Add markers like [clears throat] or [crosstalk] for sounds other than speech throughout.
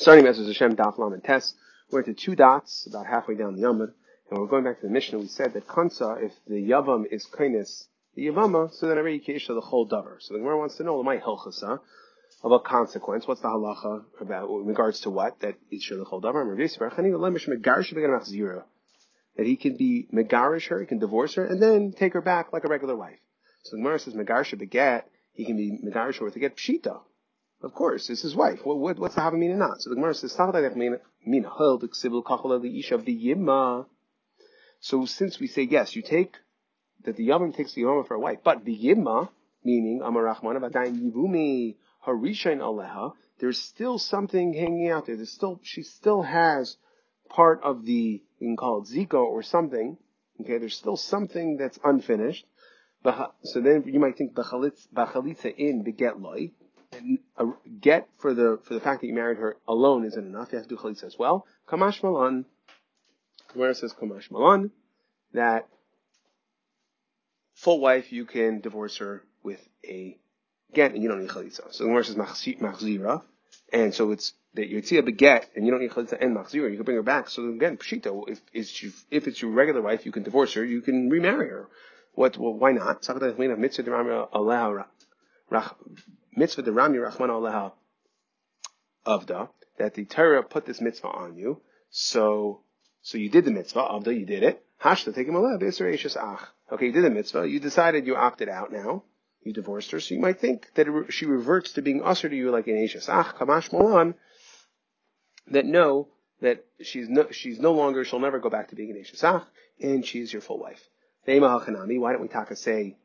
Starting Messrs. Hashem Daf Lam and Tess, we're the two dots, about halfway down the Yamud, and we're going back to the Mishnah. We said that Kansa, if the Yavam is Kainis, the Yavama, so then every Kesha the whole Dover. So the Gemara wants to know, the my Hilchasa, about consequence. What's the halacha about in regards to what? That is the whole Dover. That he can be Megarish her, he can divorce her, and then take her back like a regular wife. So the Gemara says Megarish beget, he can be Megarish her with a get Pshita. Of course, it's his wife. What, what, what's the Havamina not? So the Gemara says, So since we say yes, you take that the Yavim takes the Yavim for a wife, but the Yimma, meaning Amar Rahman Yivumi there's still something hanging out there. There's still she still has part of the you can call it Zika or something. Okay, there's still something that's unfinished. So then you might think bachalitza in beget a get for the for the fact that you married her alone isn't enough. You have to do chalitza as well. Kamash malan. Where says kamash malan that full wife you can divorce her with a get and you don't need chalitza. So the Gemara says machzira, and so it's that you see a beget and you don't need chalitza and machzira. You can bring her back. So again, pshita. If it's if it's your regular wife, you can divorce her. You can remarry her. What? Well, why not? Mitzvah the Rami Rahman Aleha Avda, that the Torah put this mitzvah on you, so, so you did the mitzvah, Avda, you did it, Hashta, take him ach. Okay, you did the mitzvah, you decided you opted out now, you divorced her, so you might think that it, she reverts to being usher to you like an Ashes Ach, Kamash Molan, that no, that she's no, she's no longer, she'll never go back to being an Ashes Ach, and she's your full wife. Why don't we taka say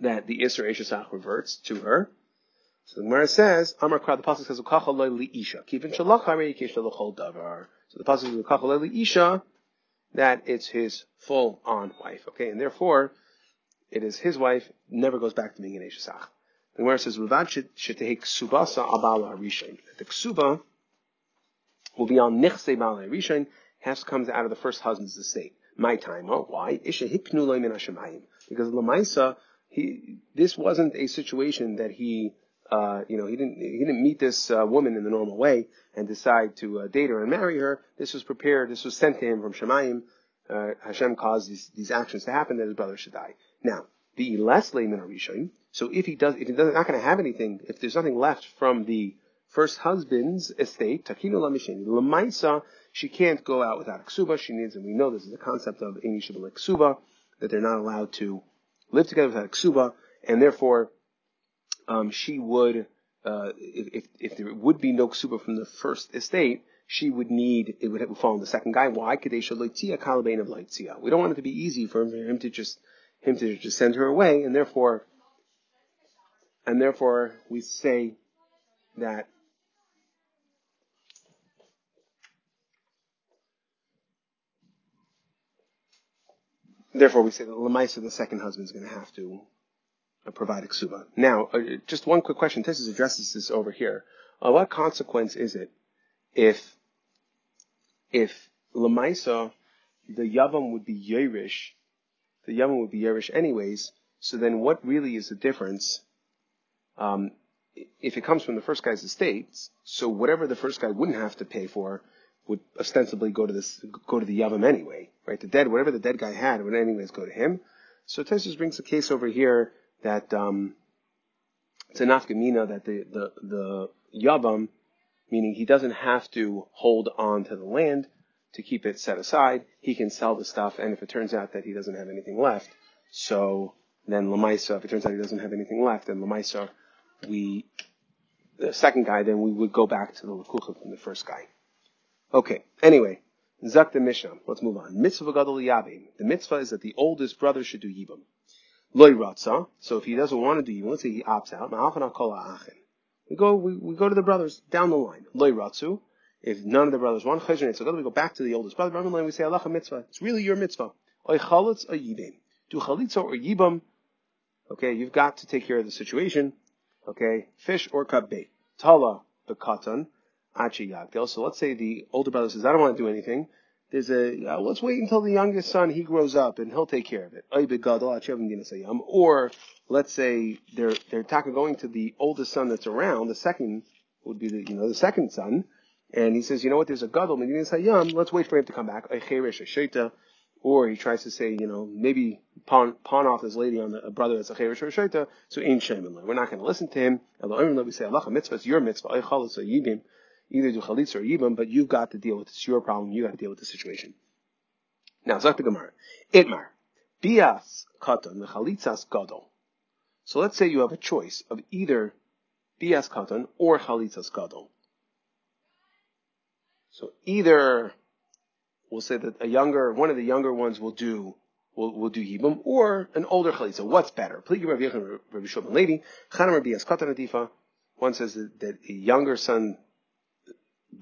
that the Isra Eshesach reverts to her? So the Gemara says, Amar Krad, the pasuk says, "Ukacha li isha." Kivin shalach harei l'chol davar. So the pasuk says, "Ukacha li isha," that it's his full-on wife. Okay, and therefore, it is his wife. Never goes back to being an eshesach. The Gemara says, "Ruvad shetehek ksubasa abala harishain." The ksuba will be on nichse bala harishain. Has comes out of the first husband's estate. My time. Oh, why? Isha hiknu loy min Because lamaisa, he this wasn't a situation that he uh, you know, he didn't he didn't meet this uh, woman in the normal way and decide to uh, date her and marry her. This was prepared. This was sent to him from Shemayim. Uh, Hashem caused these, these actions to happen that his brother should die. Now, the less layman Rishon. So if he does, if he's not going to have anything, if there's nothing left from the first husband's estate, takinu lamishin lamaisa, she can't go out without a ksuba. She needs, and we know this is the concept of inishabal ksuba that they're not allowed to live together with a ksuba, and therefore um, she would, uh, if, if there would be no ksuba from the first estate, she would need, it would have fall on the second guy. Why? Of. We don't want it to be easy for him to just, him to just send her away, and therefore, and therefore we say that Therefore, we say that Lamaisa, the second husband, is going to have to provide a ksuba. Now, uh, just one quick question. This addresses this over here. Uh, what consequence is it if if lemaisa the yavam would be yerish, the yavam would be yerish anyways. So then, what really is the difference? Um, if it comes from the first guy's estates, so whatever the first guy wouldn't have to pay for would ostensibly go to this go to the yavam anyway, right? The dead, whatever the dead guy had, would anyways go to him. So Tesis brings a case over here that um, it's a nafkamina that the, the, the yavam, meaning he doesn't have to hold on to the land to keep it set aside. He can sell the stuff, and if it turns out that he doesn't have anything left, so then Lamaisa, if it turns out he doesn't have anything left, then Lamaisa, we, the second guy, then we would go back to the Lakucha from the first guy. Okay, anyway, Zak the Mishnah. Let's move on. Mitzvah Gadol Yabim. The mitzvah is that the oldest brother should do Yibam. Loy ratza. So if he doesn't want to do, let's say he opts out. We go, we, we go to the brothers down the line. Loy ratzu. If none of the brothers want chayzrin, so we go back to the oldest brother. And we say Allah mitzvah. It's really your mitzvah. Oy chalitz or yibim. Do chalitza or yibam. Okay, you've got to take care of the situation. Okay, fish or cut bait. Tala the katan. Achi. So let's say the older brother says, I don't want to do anything there's a uh, let's wait until the youngest son he grows up and he'll take care of it. Or let's say they're they're going to the oldest son that's around. The second would be the you know the second son, and he says, you know what, there's a gadol, Medinas Hayam, let's wait for him to come back. Or he tries to say, you know, maybe pawn, pawn off this lady on the, a brother that's a cherish or a so ain't shemin We're not going to listen to him. We say, mitzvah, it's your mitzvah. Either do chalitza or yibam, but you've got to deal with it. It's your problem. You got to deal with the situation. Now, Zak the Gemara. Itmar. Bias katan, the chalitzas gadol. So let's say you have a choice of either bias katan or chalitzas gadol. So either we'll say that a younger, one of the younger ones will do will, will do yibum, or an older chalitza. What's better? Please katanatifa one says that, that a younger son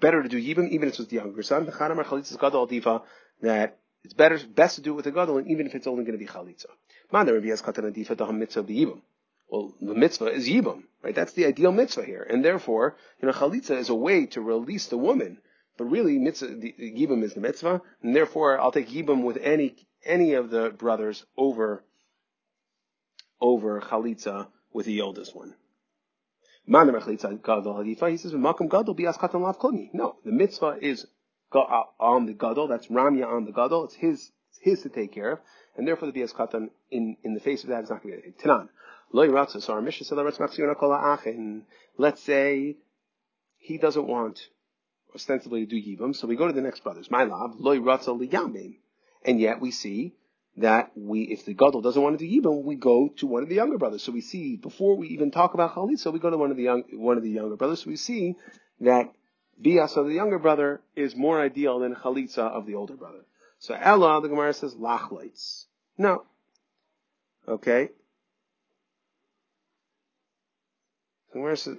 better to do yibum, even if it's with the younger son. The Chanamar Chalitza is Gadol Diva that it's better best to do it with a gadol, even if it's only going to be chalitza. Man, the Rabbi has Katan Adifa Daham Mitzvah Yibam. Well, the mitzvah is yibum, right? That's the ideal mitzvah here, and therefore, you know, chalitza is a way to release the woman but really, mitzvah, the, Yibam is the mitzvah, and therefore I'll take Yibam with any any of the brothers over over Chalitza with the oldest one. He says, "Makam gadol bias No, the mitzvah is on the gadol. That's ramya on the gadol. It's his it's his to take care of, and therefore the bias katan in in the face of that is not going to be. Tanan lo yiratza. So our mission said, Let's say he doesn't want ostensibly to do yibam. So we go to the next brothers. My love, loy ratzal liyamim. And yet we see that we, if the gadol doesn't want to do yibam, we go to one of the younger brothers. So we see before we even talk about chalitza, we go to one of the young, one of the younger brothers. So we see that bias of the younger brother is more ideal than chalitza of the older brother. So Ella, the Gemara says lachlites. No. Okay. The Gemara says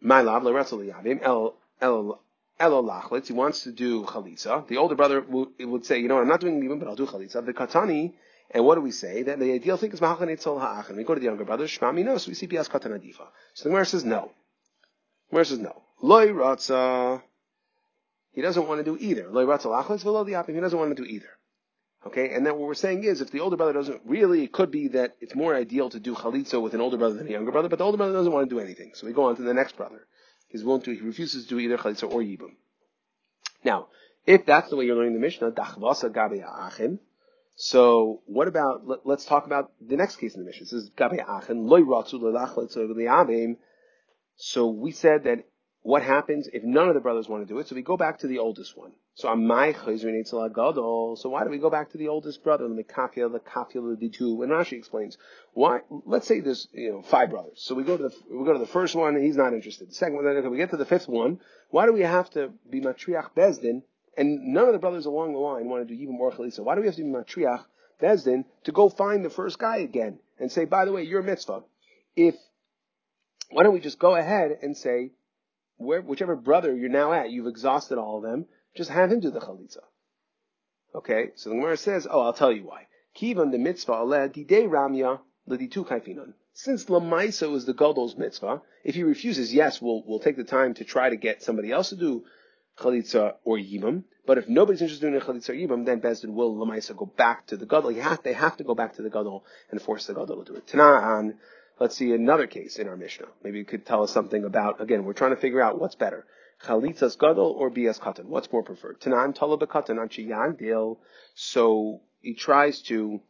my lab el el lachlitz. He wants to do chalitza. The older brother would say, you know, I'm not doing even, but I'll do chalitza. The katani, and what do we say? That the ideal thing is mahachan etzol ha'achan. We go to the younger brother, shmami no, so we see bias katan adifa. So the Gemara says no. The Gemara says no. Loy ratza. He doesn't want to do either. Loy ratza lachlitz v'lo He doesn't want to do either. Okay, and then what we're saying is, if the older brother doesn't really, it could be that it's more ideal to do chalitza with an older brother than a younger brother, but the older brother doesn't want to do anything. So we go on to the next brother. He's willing to, he refuses to do either chalitza or yibum. Now, if that's the way you're learning the Mishnah, dachvasa achim. So what about? Let, us talk about the next case in the Mishnah. This is gabe achim loy ratzu So we said that what happens if none of the brothers want to do it? So we go back to the oldest one. So Amai Gadol. So why do we go back to the oldest brother, the Mikafia, the Kafia, the two? And Rashi explains why. Let's say there's you know five brothers. So we go to the we go to the first one, he's not interested. The second one, we get to the fifth one. Why do we have to be matriach bezdin? And none of the brothers along the line want to do even more chalisa. Why do we have to be matriach bezdin to go find the first guy again and say, by the way, you're a mitzvah? If why don't we just go ahead and say where, whichever brother you're now at, you've exhausted all of them, just have him do the chalitza. Okay, so the Gemara says, oh, I'll tell you why. Kivan the mitzvah aleh didei ramya l'ditu kaifinon. Since lamaisa is the gadol's mitzvah, if he refuses, yes, we'll we'll take the time to try to get somebody else to do chalitza or yibam. But if nobody's interested in chalitza or yibam, then Bezdin will lamaisa go back to the gadol. They have to go back to the gadol and force the gadol to do it. Tana'an Let's see another case in our Mishnah. Maybe you could tell us something about, again, we're trying to figure out what's better. Chalitzas gadol or bias katan? What's more preferred? Tanan talaba katan anchi So he tries to,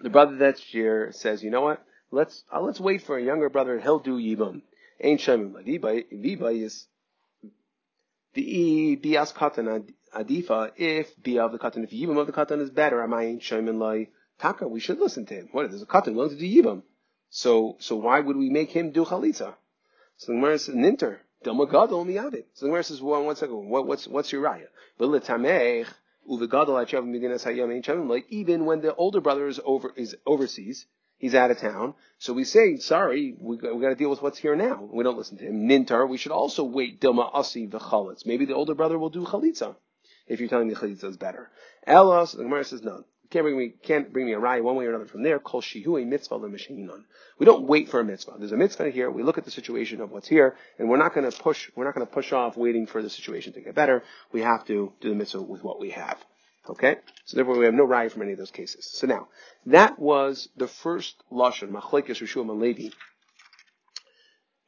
the brother that's here says, you know what? Let's, uh, let's wait for a younger brother. He'll do yibam. Ain't shemim. Is, the bias katan adifa if bia of the katan, if yibam of the katan is better, am I ain't shemim like taka? We should listen to him. What? There's a katan willing to do yibam. So, so why would we make him do chalitza? So the Gemara says, ninter, delmagadol miyavit. So the Gemara says, well, one second, what, what's, what's your raya? Even when the older brother is over, is overseas, he's out of town. So we say, sorry, we, we got to deal with what's here now. We don't listen to him. Nintar, we should also wait dilma asi v'chalitz. Maybe the older brother will do chalitza. If you're telling me chalitza is better. Elos, the Gemara says no can't bring me can't bring me a raya one way or another from there. Kol shihu a mitzvah l'mishinon. We don't wait for a mitzvah. There's a mitzvah here. We look at the situation of what's here, and we're not going to push. We're not going to push off waiting for the situation to get better. We have to do the mitzvah with what we have. Okay, so therefore we have no raya from any of those cases. So now that was the first lashon machlekes Rishua Malevi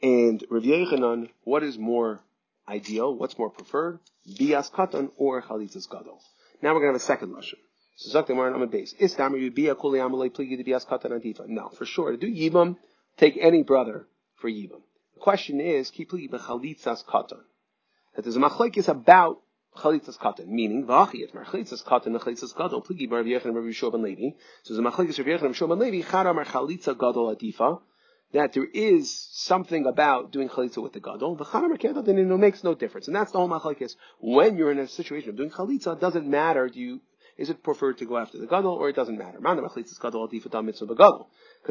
And Rav Yechanan, what is more ideal? What's more preferred? Bias katan or chalitzas gadol. Now we're going to have a second lashon. So Zakta Maran on base. Istamar Yubia Kuli Pligi to Bias katan adifa. No, for sure. To do yibam, take any brother for yibam. The question is, keep pligi bechalitzas katan. That there's a machlekes about chalitzas katan, meaning v'achi et mar chalitzas katan chalitzas gadol pligi bar Yechon Rabbi Yeshua ben Levi. So a machlekes Rabbi Yechon Rabbi Yeshua ben Levi chara mar chalitza gadol adifa that there is something about doing chalitza with the gadol. The chana merketa then it makes no difference, and that's the whole machlekes. When you're in a situation of doing chalitza, doesn't matter. Do you is it preferred to go after the gadol or it doesn't matter? Because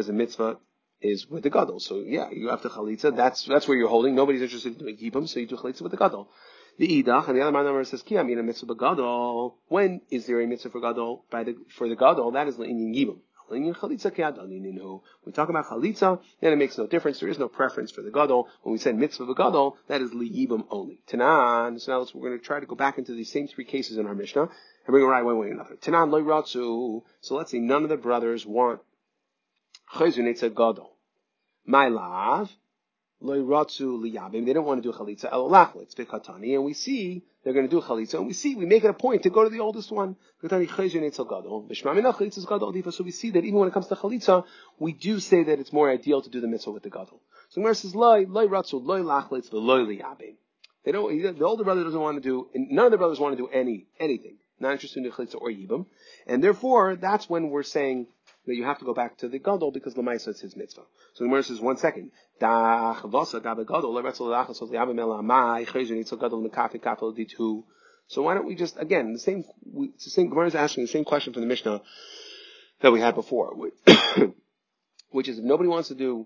the mitzvah is with the gadol. So yeah, you have to chalitza. That's that's where you're holding. Nobody's interested in doing kibum, so you do chalitza with the gadol. The idach and the other man says ki a mitzvah gadol. When is there a mitzvah for gadol by the for the gadol? That is in yibum. We talk about chalitza, then it makes no difference. There is no preference for the gadol. When we say mitzvah of gadol, that is liyibim only. Tanan. So now we're going to try to go back into these same three cases in our Mishnah and bring it right one way or another. Tanan loy ratzu. So let's say none of the brothers want chayzun gadol. My love. They don't want to do chalitza elolachlitz bekatani, and we see they're going to do chalitza, and we see we make it a point to go to the oldest one. So we see that even when it comes to chalitza, we do say that it's more ideal to do the mitzvah with the gadol. So Gemara says loy loy ratzu loy lachlitz loy liyabim. They don't. The older brother doesn't want to do. None of the brothers want to do any anything. Not interested in chalitza or yibam, and therefore that's when we're saying that you have to go back to the gadol because the Lamaisa is his mitzvah. So the Gemara says, one second. So why don't we just again the same? It's the same. Gemara is asking the same question from the Mishnah that we had before, [coughs] which is if nobody wants to do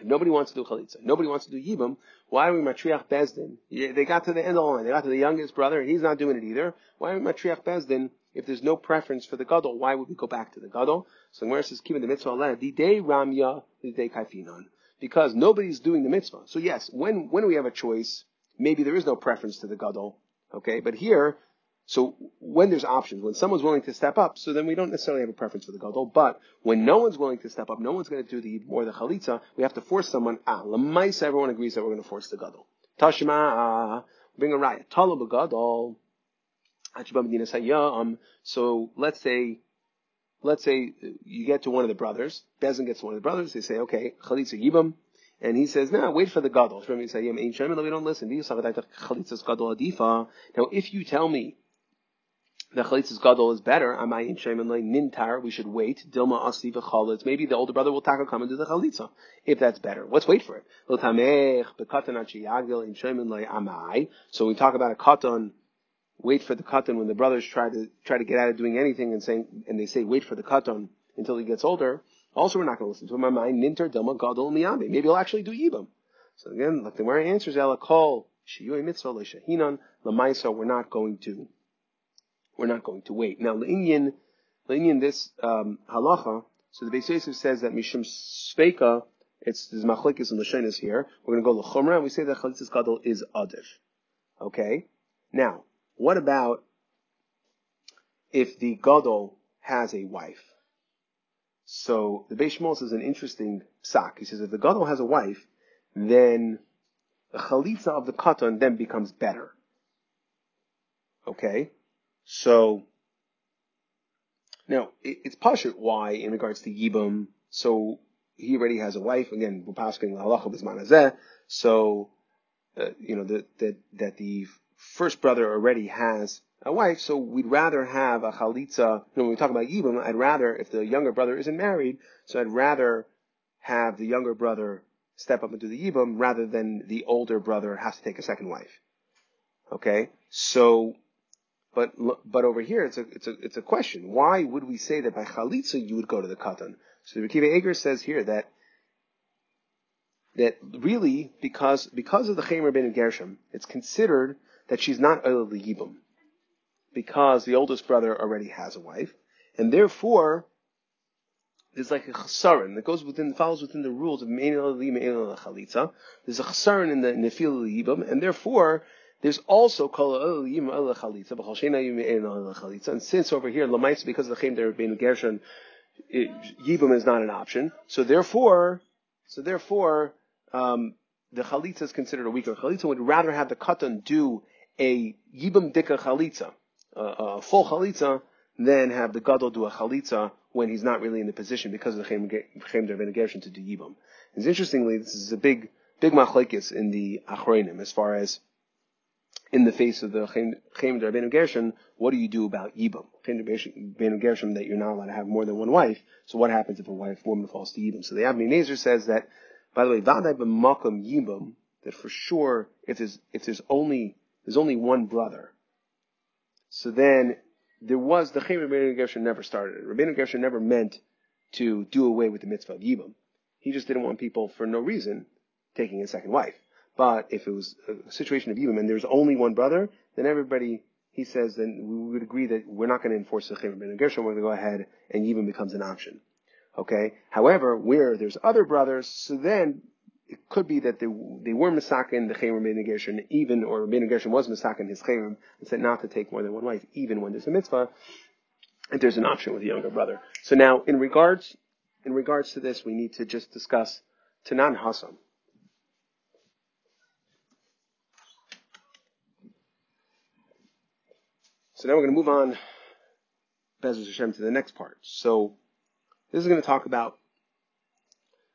if nobody wants to do chalitza, nobody wants to do yibam, why are we matriach bezdin? They got to the end of the line. They got to the youngest brother, and he's not doing it either. Why are we matriach bezdin if there's no preference for the gadol? Why would we go back to the gadol? So Gemara says, keeping the mitzvah the day ramya, the day kaifinon because nobody's doing the mitzvah. So yes, when, when we have a choice, maybe there is no preference to the gadol. Okay, but here, so when there's options, when someone's willing to step up, so then we don't necessarily have a preference for the gadol. But when no one's willing to step up, no one's going to do the more the chalitza, we have to force someone. Ah, lemaisa, everyone agrees that we're going to force the gadol. Tashma, bring a riot. Talab gadol. Um, so let's say let's say you get to one of the brothers, Bezin gets to one of the brothers, they say, okay, Chalitza Yibam, and he says, no, wait for the Gadol. We don't listen. Now, if you tell me the Chalitz's Gadol is better, Amayin Shemin Nintar, we should wait, Dilma Asi maybe the older brother will tackle come do the Chalitza, if that's better. Let's wait for it. So we talk about a katan wait for the katan when the brothers try to try to get out of doing anything and saying and they say wait for the katan until he gets older. Also, we're not going to listen to him. My mind ninter dilma gadol. Maybe he'll actually do yibam. So again, like the Gemara answers, ela kol shiyui mitzvah leishahinan lamaisa. We're not going to we're not going to wait. Now, the Indian this um, halacha. So the Beis Yosef says that mishum sveika. It's there's machlekes and lashonis here. We're going to go lechumra, and we say that chalitzis gadol is adif. Okay. Now, what about if the gadol has a wife? So the Beis Shmuel says an interesting psak. He says if the gadol has a wife, then the chalitza of the katan then becomes better. Okay, so now it's pashut why in regards to yibum. So he already has a wife. Again, we're passing halacha b'zman So uh, you know that that that the first brother already has a wife, so we'd rather have a chalitza. You know, when we talk about yibum, I'd rather, if the younger brother isn't married, so I'd rather have the younger brother step up do the yibum rather than the older brother has to take a second wife. Okay, so, but but over here it's a it's a it's a question. Why would we say that by chalitza you would go to the katan? So the Rekiva Eger says here that that really because because of the Chaim Ben Gershom, it's considered that she's not Oil Yibum, because the oldest brother already has a wife, and therefore there's like a chasaron that goes within follows within the rules of Me'enel Chalitza. There's a chasaron in the Nefil Yibum, and therefore there's also Kol Yim El Chalitza, Chalitza. And since over here Lamaitz because of the Chaim there being Gershon, Yibum is not an option. So therefore, so therefore um, the chalitza is considered a weaker chalitza, would rather have the katan do a yibam dika chalitza, a full chalitza, than have the gadol do a chalitza when he's not really in the position because of the chem derben to do yibam. And interestingly, this is a big big machlekes in the achronim as far as in the face of the Chem Gershon, what do you do about Yibam? Chem Gershon that you're not allowed to have more than one wife. So what happens if a wife woman falls to Yibam? So the Avnei Nezer says that, by the way, Vadai b'makom Yibam, that for sure, if there's, if there's only, there's only one brother, so then there was, the Chem Rabbeinu Gershon never started. Rabbeinu Gershon never meant to do away with the mitzvah of Yibam. He just didn't want people, for no reason, taking a second wife. But if it was a situation of Yibam and there's only one brother, then everybody, he says, then we would agree that we're not going to enforce the Chayim Ben Gershon, we're going to go ahead and Yibam becomes an option. Okay? However, where there's other brothers, so then it could be that they, they were misakin the chayim ben gershon even, or ben gershon was misakin his chayim and said not to take more than one wife, even when there's a mitzvah. And there's an option with a younger brother. So now, in regards in regards to this, we need to just discuss Tanan Hasam. So now we're going to move on, Bezos Hashem, to the next part. So this is going to talk about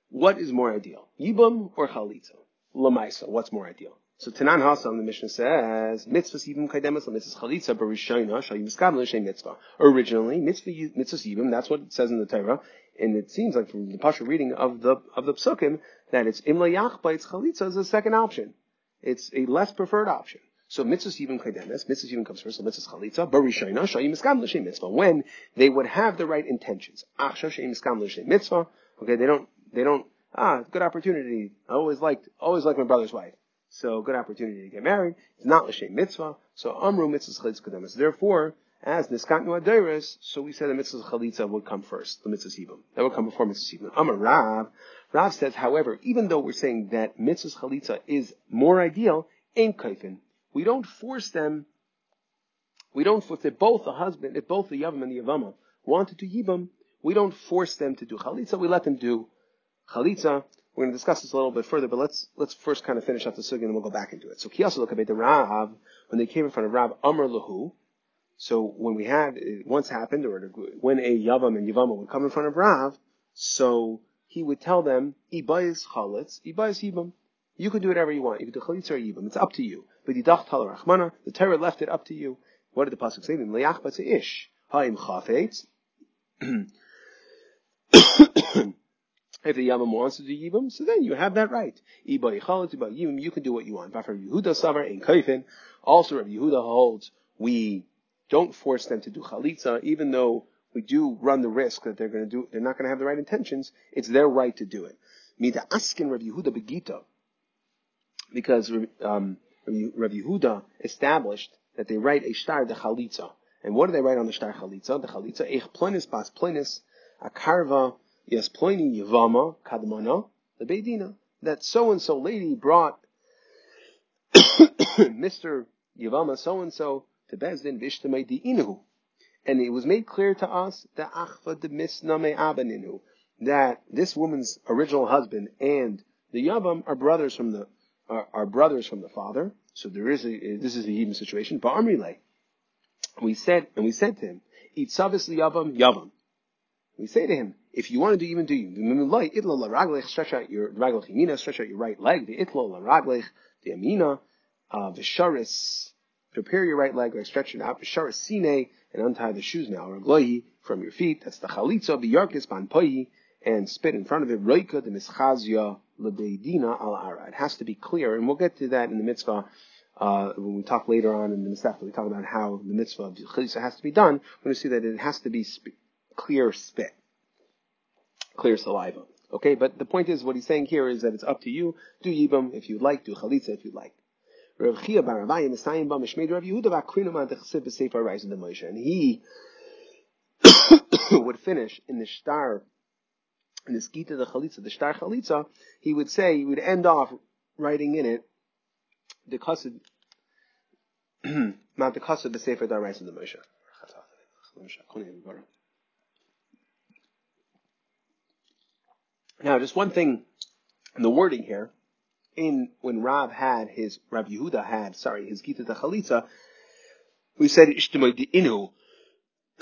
what is more ideal, Yibam or Chalitza? Lamaisa, what's more ideal? So Tanan Hasam, the Mishnah says, mitzvah yibum kaidemas mitzvah chalitza barishayna shayim l'shem mitzvah. Originally, mitzvah yibum, that's what it says in the Torah, and it seems like from the pasha reading of the of the psukim that it's imla yachba, chalitza is the second option. It's a less preferred option. So mitzvah yibum kaidemes, mitzvah yibum comes first, so mitzvah chalitza, barishayna shayim skam l'shem mitzvah, when they would have the right intentions. Achshav shayim skam l'shem mitzvah, okay, they don't, they don't, ah, good opportunity, I always liked, always liked my brother's wife. So good opportunity to get married. It's not l'shem mitzvah. So amru mitzvah chalitza kademes. Therefore, as niskatnu aderes, so we said the mitzvah chalitza would come first, the mitzvah sibum. That would come before mitzvah sibum. Amar Rav. Rav says, however, even though we're saying that mitzvah chalitza is more ideal, ain't kaifin. We don't force them. We don't force if both the husband, if both the yavam and the yavama wanted to yibam, we don't force them to do chalitza. We let them do chalitza. We're going to discuss this a little bit further, but let's let's first kind of finish up the sugi and then we'll go back into it. So kiyasa the Rav when they came in front of Rav Amr Lahu. So when we had it once happened, or when a yavam and yavama would come in front of Rav, so he would tell them, "Ibayis chalitz, ibayis yibam." You can do whatever you want. You can do chalitza or yibam. It's up to you. But yidach tal rachmana, the Torah left it up to you. What did the pasuk say? Le'ach ish. Ha'im chafetz. If the Yamam wants to do Yibam, so then you have that right. Iba Yichalit, Iba you can do what you want. Vafar Yehuda Savar in Kaifin. Also, Rabbi Yehuda holds we don't force them to do Chalitza, even though we do run the risk that they're going to do, they're not going to have the right intentions. It's their right to do it. Mida Askin Rabbi Yehuda Begita because um, Rabbi Yehuda established that they write a star de chalitza. And what do they write on the star chalitza? The chalitza, eich plonis bas plonis, akarva, yes ploni yavama, kadmana, the beidina. That so and so lady brought [coughs] Mr. Yavama so and so to Bezdin vishtamei diinu. And it was made clear to us that achva de misname abaninu, that this woman's original husband and the Yavam are brothers from the are, are brothers from the father. So there is a, this is a even situation. Ba'amrile. We said, and we said to him, Eat savis yavam yavam. We say to him, if you want to do even do you. Stretch out your raglech yamina, stretch out your right leg. The itlo la raglech, the yamina, uh, visharis, prepare your right leg, like stretch it out. Visharis sine, and untie the shoes now, or glohi, from your feet. That's the chalitza, biyarkis ban poyi, and spit in front of it. Roika the mischazia lebeidina al ara. It has to be clear, and we'll get to that in the mitzvah. Uh, when we talk later on in the mitzvah, we talk about how the mitzvah of chalitza has to be done. We're going to see that it has to be sp- clear spit, clear saliva. Okay, but the point is, what he's saying here is that it's up to you. Do yibam if you like, do chalitza if you like. Rav Chia bar Avayim Misayim ba Mishmeid Rav Yehuda v'akrinum adechsev b'sefer Rise in the Moshe, and he [coughs] would finish in the star in the skita the chalitza, the star chalitza, he would say, he would end off writing in it, the kassid, not [coughs] the kassid, the sefer darais of the Moshe. Now, just one thing in the wording here, in when Rav had his Rav Yehuda had sorry his Gita the Chalitza, we said inu. [coughs]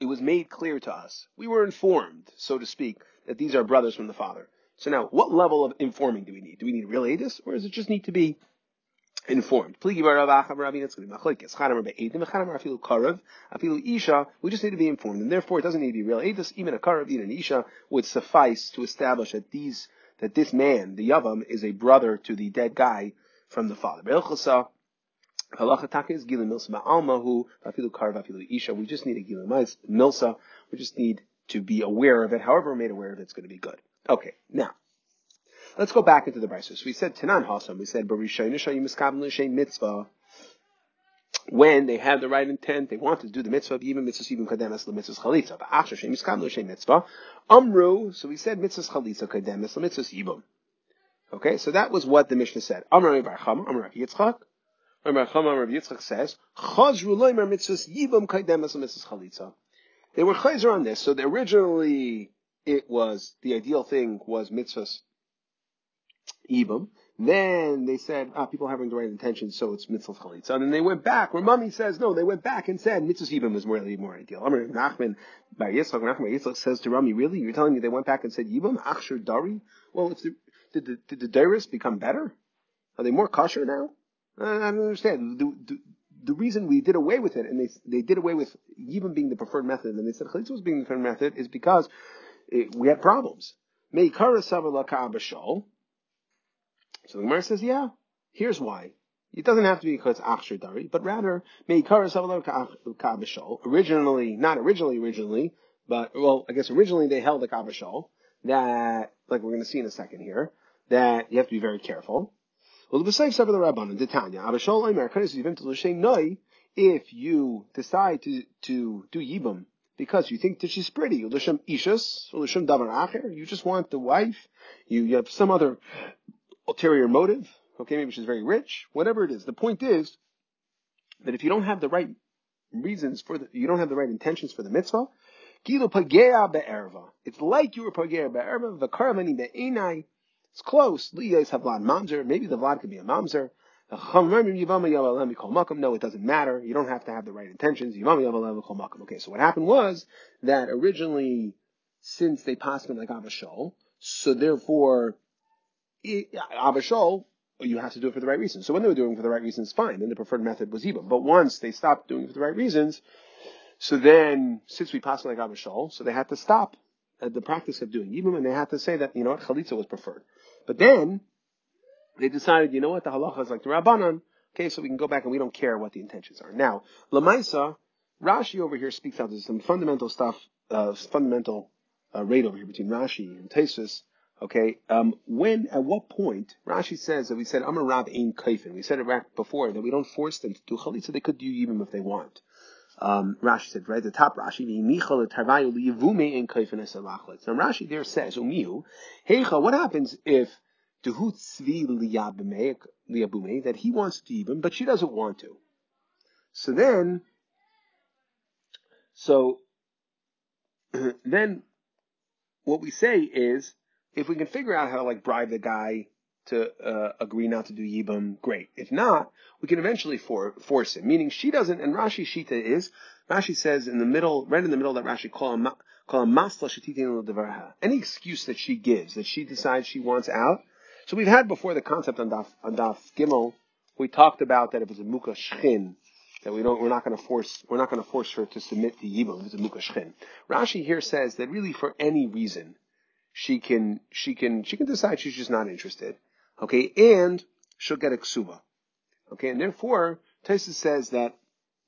it was made clear to us. We were informed, so to speak, that these are brothers from the father. So now, what level of informing do we need? Do we need real edus, or does it just need to be informed? We just need to be informed, and therefore it doesn't need to be real. Even a karav, even an isha would suffice to establish that these that this man, the yavam, is a brother to the dead guy from the father. We just need a gilim milsa. We just need to be aware of it. However made aware of it, it's going to be good. Okay, now. Let's go back into the Brisa. So we said Tanan Hasam. We said mitzvah. When they have the right intent, they want to do the mitzvah, even mitzvah even kademas the mitzvah chalitza. But after shem miskabel mitzvah, amru. So we said mitzvah chalitza kademas the mitzvah yibum. Okay, so that was what the Mishnah said. Amru Bar Chama, Amru Yitzchak. Rav Yitzchak says, Chazru loimer mitzvahs yivam kaidemas mitzvahs chalitza. They were chayzer on this, so originally it was, the ideal thing was mitzvahs yibam. Then they said, ah, people having the right intentions, so it's mitzvah chalitza. And then they went back, where Mummy says, no, they went back and said mitzvah yibam is really more ideal. Amr Nachman Bar Yitzchak, Nachman Yitzchak says to Rami, really? You're telling me they went back and said yibam, achshur dari? Well, if the, did the, did the dairis become better? Are they more kosher now? I don't understand. The, the, the, reason we did away with it, and they they did away with even being the preferred method, and they said chalitza was being the preferred method, is because it, we had problems. Meikara So the Gemara says, yeah, here's why. It doesn't have to be because achshir dari, but rather Originally, not originally, originally, but well, I guess originally they held the kabashol that, like we're going to see in a second here, that you have to be very careful. Well, the B'sayif Sefer the Rabbanon, the Tanya, Abashol Aimer, Noi, if you decide to, to do Yibam because you think that she's pretty, Ulisham Ishas, Ulisham Davar Acher, you just want the wife, you, you have some other ulterior motive, okay, maybe she's very rich, whatever it is. The point is that if you don't have the right reasons for the, you don't have the right intentions for the mitzvah. It's like you were Pagea Be'erva, V'karavani Be'enai, it's close. Liyos have Vlad Mamzer. Maybe the Vlad could be a Mamzer. No, it doesn't matter. You don't have to have the right intentions. Okay, so what happened was that originally, since they passed like Abashol, so therefore, Abashol, you have to do it for the right reasons. So when they were doing it for the right reasons, fine. Then the preferred method was Ibam. But once they stopped doing it for the right reasons, so then, since we passed like Abashol, so they had to stop the practice of doing Ibam, and they had to say that, you know what, Chalitza was preferred. But then they decided, you know what, the halacha is like the Rabbanan. Okay, so we can go back and we don't care what the intentions are. Now, Lamaisa, Rashi over here speaks out. There's some fundamental stuff, uh, fundamental uh, rate over here between Rashi and Tesis. Okay, um, when, at what point, Rashi says that we said, I'm Amar Rab Ein Kaifin. We said it back before that we don't force them to do Chalitza. They could do even if they want. Um, Rashi said, right at the top, Rashi, Michael Taravayu mein kaifin as a lachlit. So Rashi there says, Umihu, Heicha, what happens if that he wants to even, but she doesn't want to? So then, so [clears throat] then what we say is, if we can figure out how to like bribe the guy to uh, agree not to do Yibam, great. If not, we can eventually for, force him. Meaning she doesn't, and Rashi Shita is, Rashi says in the middle, right in the middle that Rashi call him, call him masla shetitin Any excuse that she gives, that she decides she wants out. So we've had before the concept on Daf, on Daf Gimel, we talked about that if it's a muka shchin, that we don't, we're not going to force, we're not going to force her to submit to Yibam if it's a muka shchin. Rashi here says that really for any reason, she can, she can, she can decide she's just not interested. Okay, and she'll get a ksuba. Okay, and therefore, Taisa says that,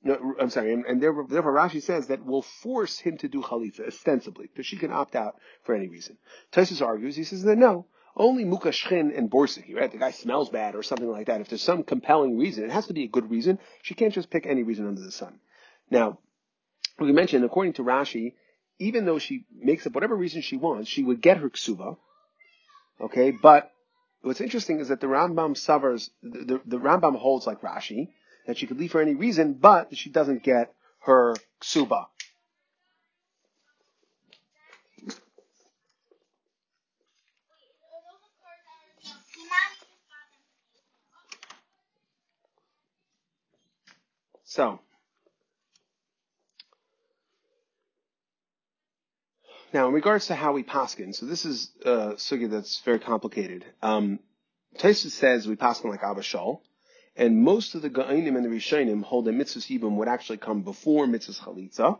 no, I'm sorry, and, and therefore, therefore, Rashi says that will force him to do chalitza, ostensibly, because she can opt out for any reason. Taisus argues, he says that no, only mukashchin and borsiki, right? The guy smells bad or something like that. If there's some compelling reason, it has to be a good reason. She can't just pick any reason under the sun. Now, we mentioned, according to Rashi, even though she makes up whatever reason she wants, she would get her ksuba. Okay, but what's interesting is that the Rambam suffers, the, the, the Rambam holds like Rashi, that she could leave for any reason, but she doesn't get her ksuba. So, now in regards to how we paskin, so this is a sugi that's very complicated. Um, says we paskin like Abba Shaul, and most of the Ga'inim and the Rishonim hold that mitzvah Yibam would actually come before mitzvah Chalitza.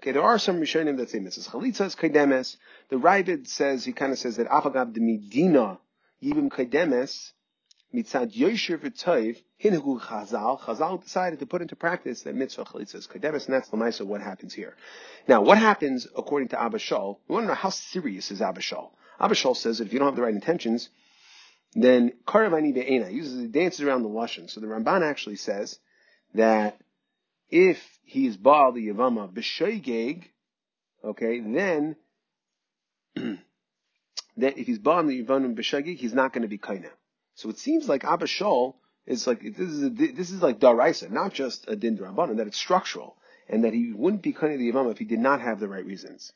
Okay, there are some Rishonim that say mitzvah Chalitza is Kaidemes. The Ravid says, he kind of says that Afagab de Medina Yibam Kaidemes mitzad Yosher v'toiv hinhu Chazal. Chazal decided to put into practice that mitzvah chalitza is and that's the mitzvah what happens here. Now, what happens according to Abba Shaul? We want to know how serious is. Abba Shaul says that if you don't have the right intentions, then karavani be'ena uses it dances around the lashon. So the Ramban actually says that if he is baal the yavama b'shoigeg, okay, then [clears throat] that if he's baal the yavama b'shoigeg, he's not going to be kaina. So it seems like Abba Shaul is like this is a, this is like daraisa, not just a din rabbanon, that it's structural, and that he wouldn't be cutting the imam if he did not have the right reasons.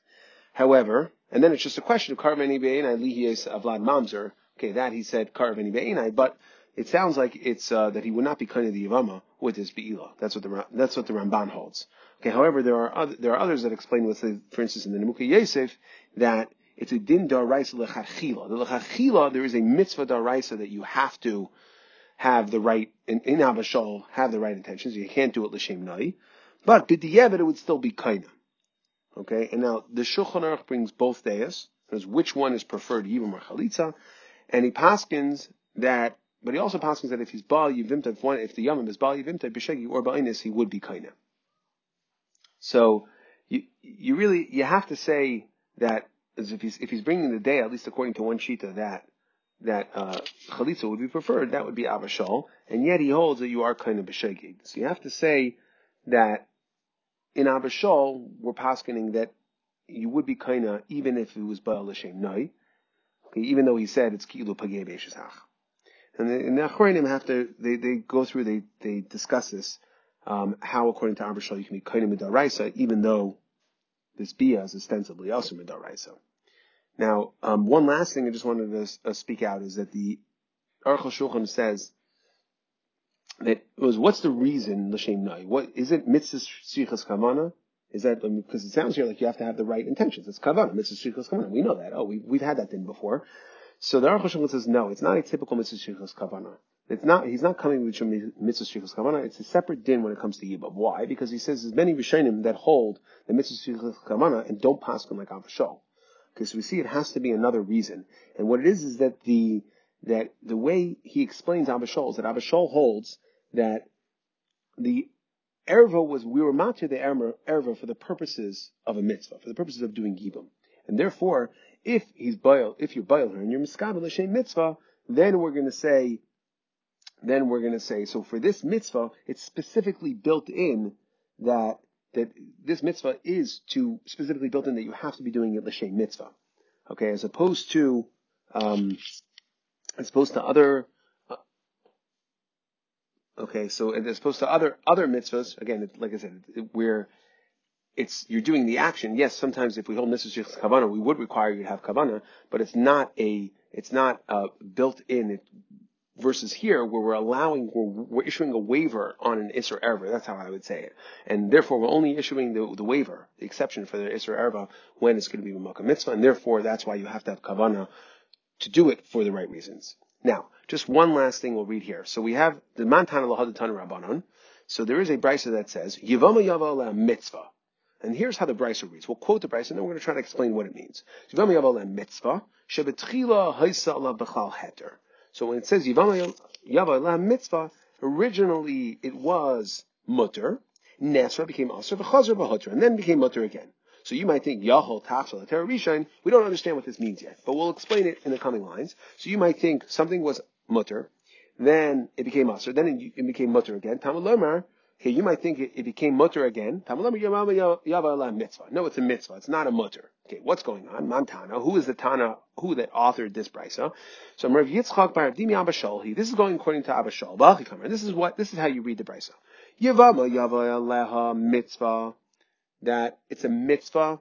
However, and then it's just a question of karveni be'enai lihiyes avlad mamzer. Okay, that he said karveni be'enai, but it sounds like it's uh, that he would not be cutting the yavama with his beila. That's what the that's what the Ramban holds. Okay, however, there are other, there are others that explain with, the, for instance, in the Nimukei Yosef that it's a din daraisa lechachila. The lechachila, there is a mitzvah daraisa that you have to have the right, in, in have the right intentions. You can't do it l'shem nai. But b'diyevet, it would still be kaina. Okay, and now the Shulchan Aruch brings both days, because which one is preferred, Yibam or Chalitza, and he paskins that, but he also paskins that if he's Baal Yivimta, if, one, if the Yamim is Baal Yivimta, B'shegi or Ba'inis, he would be kaina. So, you, you really, you have to say that is if he's if he's bringing the day, at least according to one shita, that that uh, chalitza would be preferred, that would be avashal, and yet he holds that you are kind of b'shegig. So you have to say that in avashal we're poskening that you would be kind of even if it was ba'al l'shem noi, okay, even though he said it's kilu pagei be'eshizach. And the, and the Achronim have to they, they go through they they discuss this um, how according to avashal you can be kind of even though this bia is ostensibly also midaraisa. Now, um, one last thing I just wanted to uh, speak out is that the Aruch Shulchan says that was what's the reason l'shem nai? What is it? Mitzvah shrichas kavana? Is that um, because it sounds here like you have to have the right intentions? It's kavana, mitzvah shrichas kavana. We know that. Oh, we've we've had that thing before. So the Aruch Shulchan says no, it's not a typical mitzvah shrichas kavana. It's not. He's not coming with mitzvah shrichas kavana. It's a separate din when it comes to yibam. Why? Because he says there's many rishonim that hold the mitzvah shrichas kavana and don't pass them like avashol. Okay, so we see it has to be another reason. And what it is is that the that the way he explains Abba Shaul is that Abba Shaul holds that the erva was we were matir the erva for the purposes of a mitzvah, for the purposes of doing gibum. And therefore, if he's boil, if you're boil her and you're miskabel l'shem mitzvah, then we're going to say, then we're going to say, so for this mitzvah, it's specifically built in that that this mitzvah is to specifically built in that you have to be doing it l'shem mitzvah. Okay, as opposed to, um, as opposed to other, uh, okay, so as opposed to other, other mitzvahs, again, like I said, where it's, you're doing the action. Yes, sometimes if we hold mitzvahs kavana, we would require you to have kavana, but it's not a, it's not, uh, built in. It, versus here where we're allowing, we're, we're issuing a waiver on an Isser Erva. That's how I would say it. And therefore we're only issuing the, the waiver, the exception for the Isser Erva when it's going to be a Mitzvah. And therefore that's why you have to have Kavana to do it for the right reasons. Now, just one last thing we'll read here. So we have the Mantana Lahadatan Rabbanon. So there is a brisa that says, Yivama Yava Mitzvah. And here's how the brisa reads. We'll quote the brisa and then we're going to try to explain what it means. Mitzvah. So when it says Yavama Yava La mitzvah, originally it was mutter, Nesra became Asr, V'chazar B'hotter, and then became mutter again. So you might think Yahol Tafsal Rishon. We don't understand what this means yet, but we'll explain it in the coming lines. So you might think something was mutter, then it became Asr, then it, it became mutter again. Tamalomar, here you might think it, it became mutter again. No, it's a mitzvah. It's not a mutter. Okay, what's going on? Montana. Who is the Tana? Who that authored this brisa? So Rav Yitzchak Bar Dimi Abashol. This is going according to Abashol. This is what. This is how you read the brisa. Yavama Yava Mitzvah. That it's a mitzvah.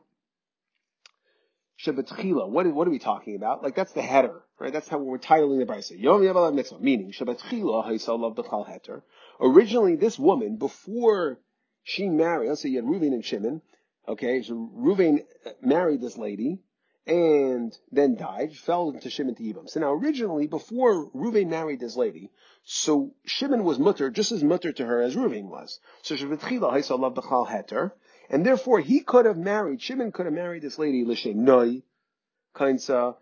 Shabbatchila. What, what are we talking about? Like that's the header, right? That's how we're titling the brisa. Yom Yavala Mitzvah, meaning Shabbatchila Haisal B'chal Heter. Originally, this woman, before she married, let's say you had Reuven and Shimon, okay, so Reuven married this lady, and then died, fell into Shimon to Yibam. So now originally, before Reuven married this lady, so Shimon was mutter, just as mutter to her as Reuven was. So Shabbatchila Haisal B'chal Heter. And therefore, he could have married, Shimon could have married this lady, Lishem Noi, Kainsa,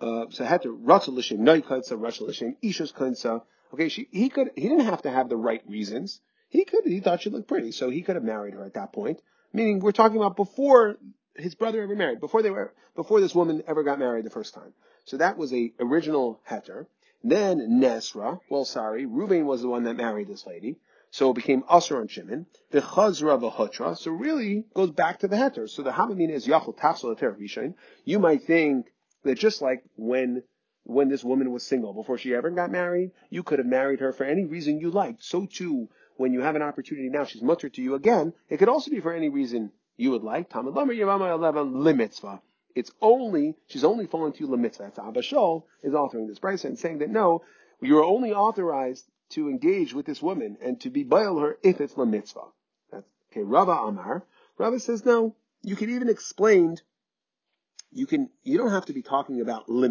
uh, so to, Ratza Lishem Noi Kainsa, Ratza Lishem Ishas Kainsa. Okay, she, he could, he didn't have to have the right reasons. He could, he thought she looked pretty, so he could have married her at that point. Meaning, we're talking about before his brother ever married, before they were, before this woman ever got married the first time. So that was a original heter. Then Nesra, well sorry, Reuben was the one that married this lady. So it became Asr on Shimon. The Chazra v'Hotra. So really goes back to the Heter. So the Hamamina is Yachol Tafsel Vishain. You might think that just like when when this woman was single before she ever got married, you could have married her for any reason you liked. So too, when you have an opportunity now, she's mutter to you again. It could also be for any reason you would like. Talmud Lamer Yavama Eleven Limitzvah. It's only she's only falling to you lemitzvah. That's Abba Shaul is authoring this brisa and saying that no, you're only authorized to engage with this woman and to be bail her if it's la mitzvah. That's, okay, Rava Amar. Rava says no. You can even explain. You can. You don't have to be talking about la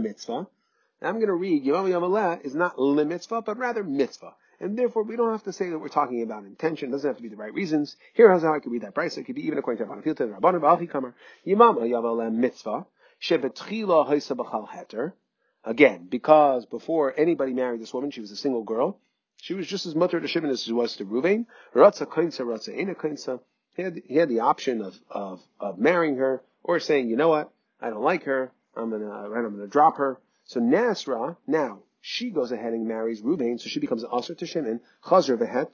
I'm going to read Yom Yom is not la mitzvah, but rather mitzvah. And therefore, we don't have to say that we're talking about intention. It doesn't have to be the right reasons. Here's how I could read that brisa. It could be even according to Rabban Filter, Rabban Ba'alchi Kamar, Yavalem Mitzvah, Shevetchila Haisa B'chal Heter. Again, because before anybody married this woman, she was a single girl. She was just as mutter to Shimon as she was to Ruvain. Ratza kainsa, ratza ena kainsa. He had, he had the option of, of, of marrying her or saying, you know what, I don't like her. I'm gonna, I'm gonna drop her. So Nasra, now, she goes ahead and marries Ruvain, so she becomes usher to Shimon. Chazar vehet,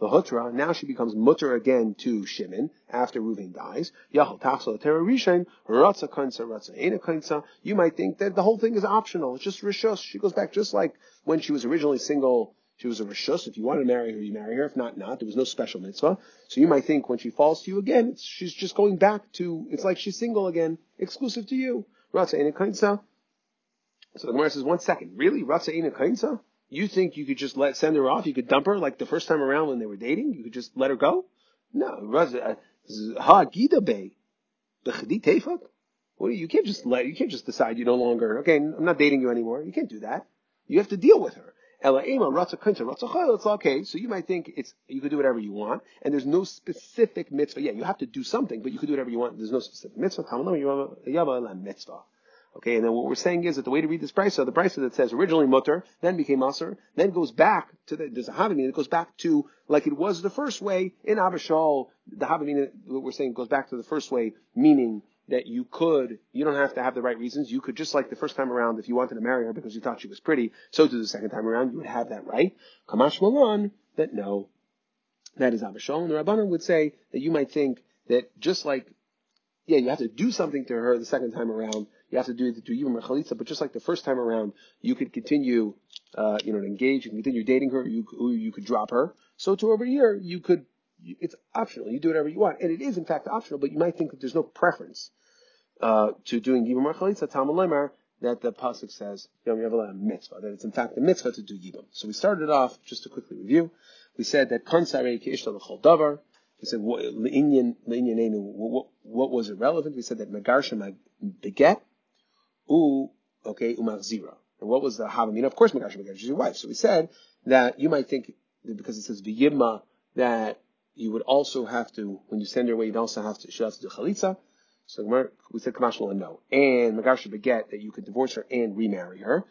V'hutra, now she becomes mutter again to Shimon after Reuven dies. Yahal tachsel ratza ratza ena. You might think that the whole thing is optional. It's just rishus. She goes back just like when she was originally single she was a rishus. If you want to marry her, you marry her. If not, not. There was no special mitzvah. So you might think when she falls to you again, she's just going back to, it's like she's single again, exclusive to you. Ratza kainsa. So the Gemara says, one second, really? Ratza ina kainsa? You think you could just let, send her off? You could dump her like the first time around when they were dating? You could just let her go? No. Uh, ha gida bay. The? Well, you can't just let, you can't just decide you no longer, okay, I'm not dating you anymore. You can't do that. You have to deal with her. Kainza. It's okay. So you might think it's you could do whatever you want, and there's no specific mitzvah. Yeah, you have to do something, but you could do whatever you want. There's no specific mitzvah. Okay, and then what we're saying is that the way to read this brisa, the brisa that says originally mutter, then became aser, then goes back to the there's a havamina that goes back to like it was the first way in Abba Shaul. The havamina what we're saying goes back to the first way, meaning that you could, you don't have to have the right reasons. You could just like the first time around, if you wanted to marry her because you thought she was pretty, so to the second time around, you would have that right. Kamash Malan, that no, that is Abba Shaul. And the Rabbanan would say that you might think that just like, yeah, you have to do something to her the second time around. You have to do to Yibam Chalitza, but just like the first time around, you could continue, uh, you know, engage, you can continue dating her, you, you could drop her. So to over here, you could, it's optional. You do whatever you want. And it is in fact optional, but you might think that there's no preference uh, to doing Yibam or Chalitza, Talmud Lemar, that the pasuk says "You know, we Yom Yavala mitzvah, that it's in fact a mitzvah to do Yibam. So we started off just to quickly review. We said that Konsarei Keishta L'chol Davar. We said what, what, what was irrelevant. We said that Megarsha beget u okay umachzira. And what was the havamina? Of course, Megarsha beget is your wife. So we said that you might think because it says v'yimma that you would also have to when you send her away, you'd also have to she has to do chalitza. So we said Kamashal no. And Magasha beget that you could divorce her and remarry her.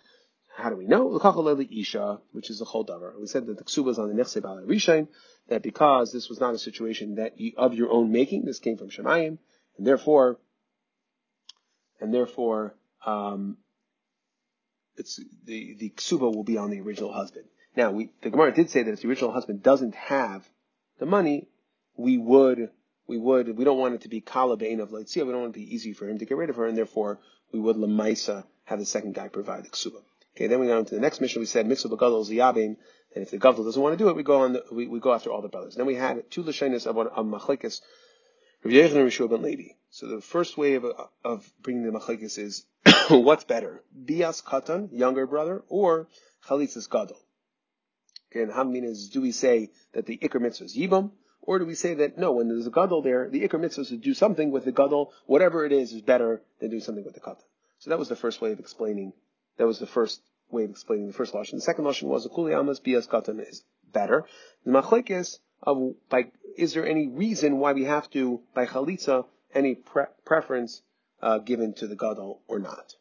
How do we know? Isha, which is the whole davar. We said that the ksuba is on the nechse b'alei rishain, that because this was not a situation that you, of your own making, this came from Shemayim, and therefore, and therefore, um, it's the the ksuba will be on the original husband. Now, we, the Gemara did say that if the original husband doesn't have the money, we would we would, we don't want it to be Kalabain of Leitzia, we don't want it to be easy for him to get rid of her, and therefore we would Lamaisa have the second guy provide the Ksuba. Okay, then we go on to the next mission, we said Mitzvah Gadol Ziyabim, and if the Gadol doesn't want to do it, we go on, the, we, we go after all the brothers. Then we had two Lashanis of, of Machlikas, Rav Yechon and Rishua ben Levi. So the first way of, of bringing the machlekes is [coughs] what's better, bias katan, younger brother, or chalitzas gadol. Okay, and how many is do we say that the ikr mitzvah is yibam, or do we say that no, when there's a gadol there, the ikr mitzvah is to do something with the gadol, whatever it is, is better than doing something with the katan. So that was the first way of explaining. That was the first way of explaining the first lashon. The second lashon was the kuli amas bias katan is better. The machlekes of by is there any reason why we have to by chalitza any pre- preference uh, given to the gadol or not?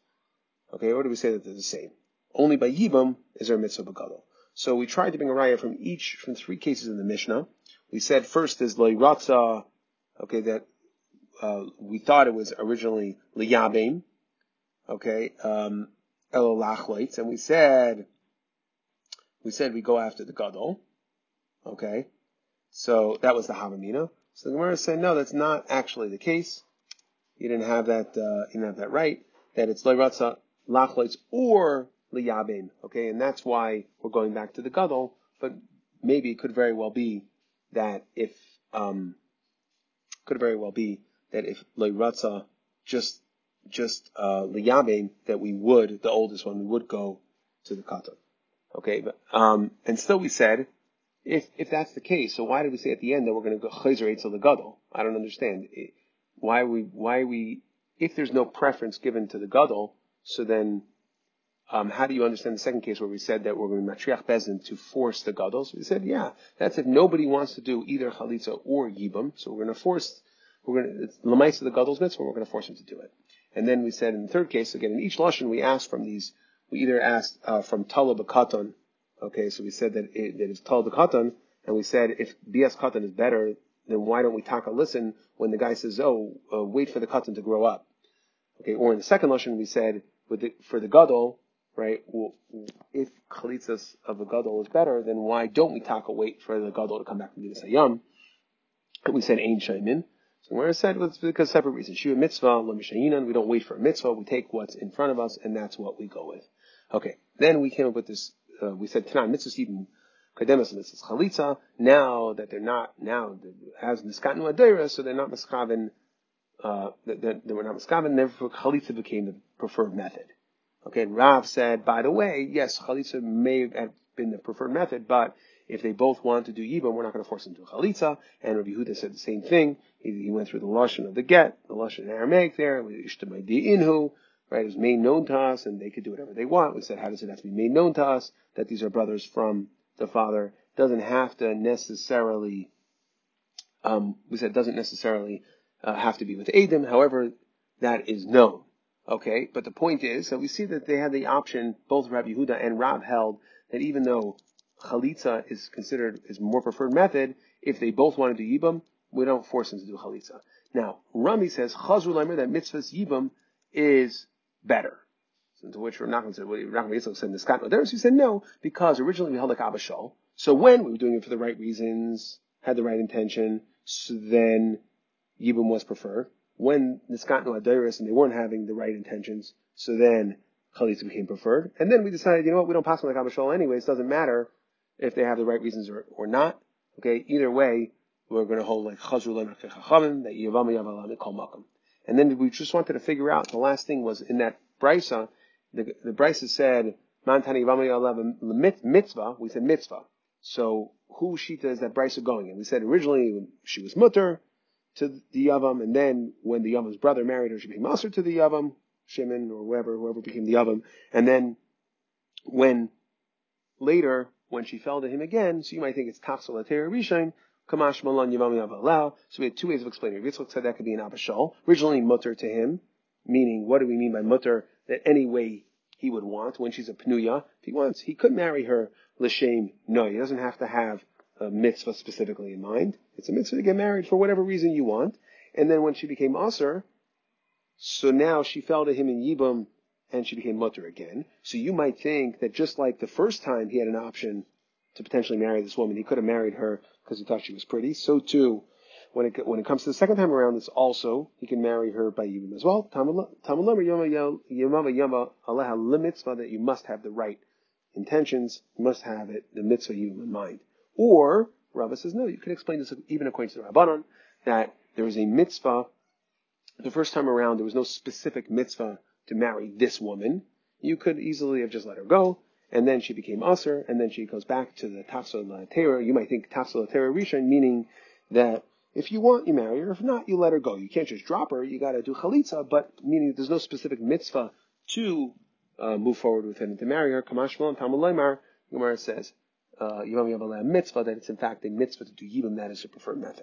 Okay, or do we say that they're the same? Only by yibam is there a mitzvah gadol. So we tried to bring a raya from each, from three cases in the Mishnah. We said first is loiratza, okay, that uh, we thought it was originally liyabim, okay, um, and we said, we said we go after the gadol, okay, so that was the havamina. So the Gemara said, no, that's not actually the case. You didn't have that, uh, you didn't have that right, that it's loiratza lachloitz or liyabim. Okay, and that's why we're going back to the gadol. But maybe it could very well be that if um, could very well be that if loyratza just just uh, liyabim that we would the oldest one we would go to the katan. Okay, but um, and still we said if if that's the case, so why did we say at the end that we're going to go chayzer to the gadol? I don't understand why we why we if there's no preference given to the gadol, so then um, how do you understand the second case where we said that we're going to matriach bezin to force the gadol? we said, yeah, that's if nobody wants to do either chalitza or yibam. So we're going to force, we're going to, it's lemaisa the gadol's mitzvah, we're going to force him to do it. And then we said in the third case, again, in each lashon we asked from these, we either asked uh, from tala b'katan, okay, so we said that, it, that it's tala b'katan, and we said if BS katan is better, then why don't we taka listen when the guy says, oh, uh, wait for the katan to grow up? Okay, or in the second lesson we said, the, for the gadol, right? Well, if chalitzas of a gadol is better, then why don't we taka wait for the gadol to come back from the Sayam? We said ain shaymin. So where I said it's because separate reasons. Shiva mitzvah, we don't wait for a mitzvah, we take what's in front of us, and that's what we go with. Okay, then we came up with this, uh, we said Tanan mitzvahs even kademas mitzvahs chalitza, now that they're not, now, as miskatnu adira, so they're not miskaven, uh, that, they were not miskaven, therefore chalitza became the preferred method. Okay, and Rav said, by the way, yes, chalitza may have been the preferred method, but if they both want to do yibam, we're not going to force them to chalitza. And Rabbi Yehuda said the same thing. He, he went through the lashon of the get, the lashon in Aramaic there, inhu, right? It was made known to us, and they could do whatever they want. We said, how does it have to be made known to us that these are brothers from the father? Doesn't have to necessarily. Um, we said doesn't necessarily uh, have to be with Adam. However, that is known. Okay, but the point is that we see that they had the option, both Rabbi Yehuda and Rav held that even though chalitza is considered is more preferred method, if they both want to do yibam, we don't force them to do chalitza. Now, Rami says chazru that mitzvahs yibam is better. So to which we're not going to say, well, Rav Yitzchak said niskat noderes. He said no because originally we held like Abba Shaul. So when we were doing it for the right reasons, had the right intention, so then yibam was preferred when Niskatnu Adiris and they weren't having the right intentions, so then Chalitza became preferred. And then we decided, you know what, we don't pass on the Kabashol anyways, it doesn't matter if they have the right reasons or, or not. Okay, either way, we're going to hold like Chazru Chachamim, that Yavam Yavalam Kol Makam. And then we just wanted to figure out, the last thing was in that Brisa, the, the Brisa said, Mantani mitzvah, we said mitzvah. So who Shita is that Brisa going? And we said originally she was mutter, to the Yavam, and then when the Yavam's brother married her, she became Master to the Yavam, Shimon or whoever, whoever became the Yavam, and then when later, when she fell to him again, so you might think it's Tachsel Rishon, Kamash Malan Yavam Yavalao. So we had two ways of explaining it. Yitzchak said that could be an Abba Shaul, originally mutter to him, meaning what do we mean by mutter? That any way he would want when she's a Pnuya, if he wants, he could marry her L'Shem. No, he doesn't have to have a mitzvah specifically in mind. It's a mitzvah to get married for whatever reason you want. And then when she became Aser, so now she fell to him in Yibam and she became mutter again. So you might think that just like the first time he had an option to potentially marry this woman, he could have married her because he thought she was pretty. So too, when it when it comes to the second time around, it's also he can marry her by even as well. mitzvah that you must have the right intentions, you must have it the mitzvah Yibam in mind. Or Rava says, no, you can explain this even according to the Rabbanon, that there is a mitzvah the first time around there was no specific mitzvah to marry this woman, you could easily have just let her go, and then she became usher, and then she goes back to the tafsel Torah. You might think tafsel Torah rishon, meaning that if you want, you marry her. If not, you let her go. You can't just drop her. You got to do chalitza, but meaning there's no specific mitzvah to uh, move forward with him to marry her. Kamash Shalom Talmud Gemara says, uh, Yom mitzvah that it's in fact a mitzvah to do yibam. That is the preferred method.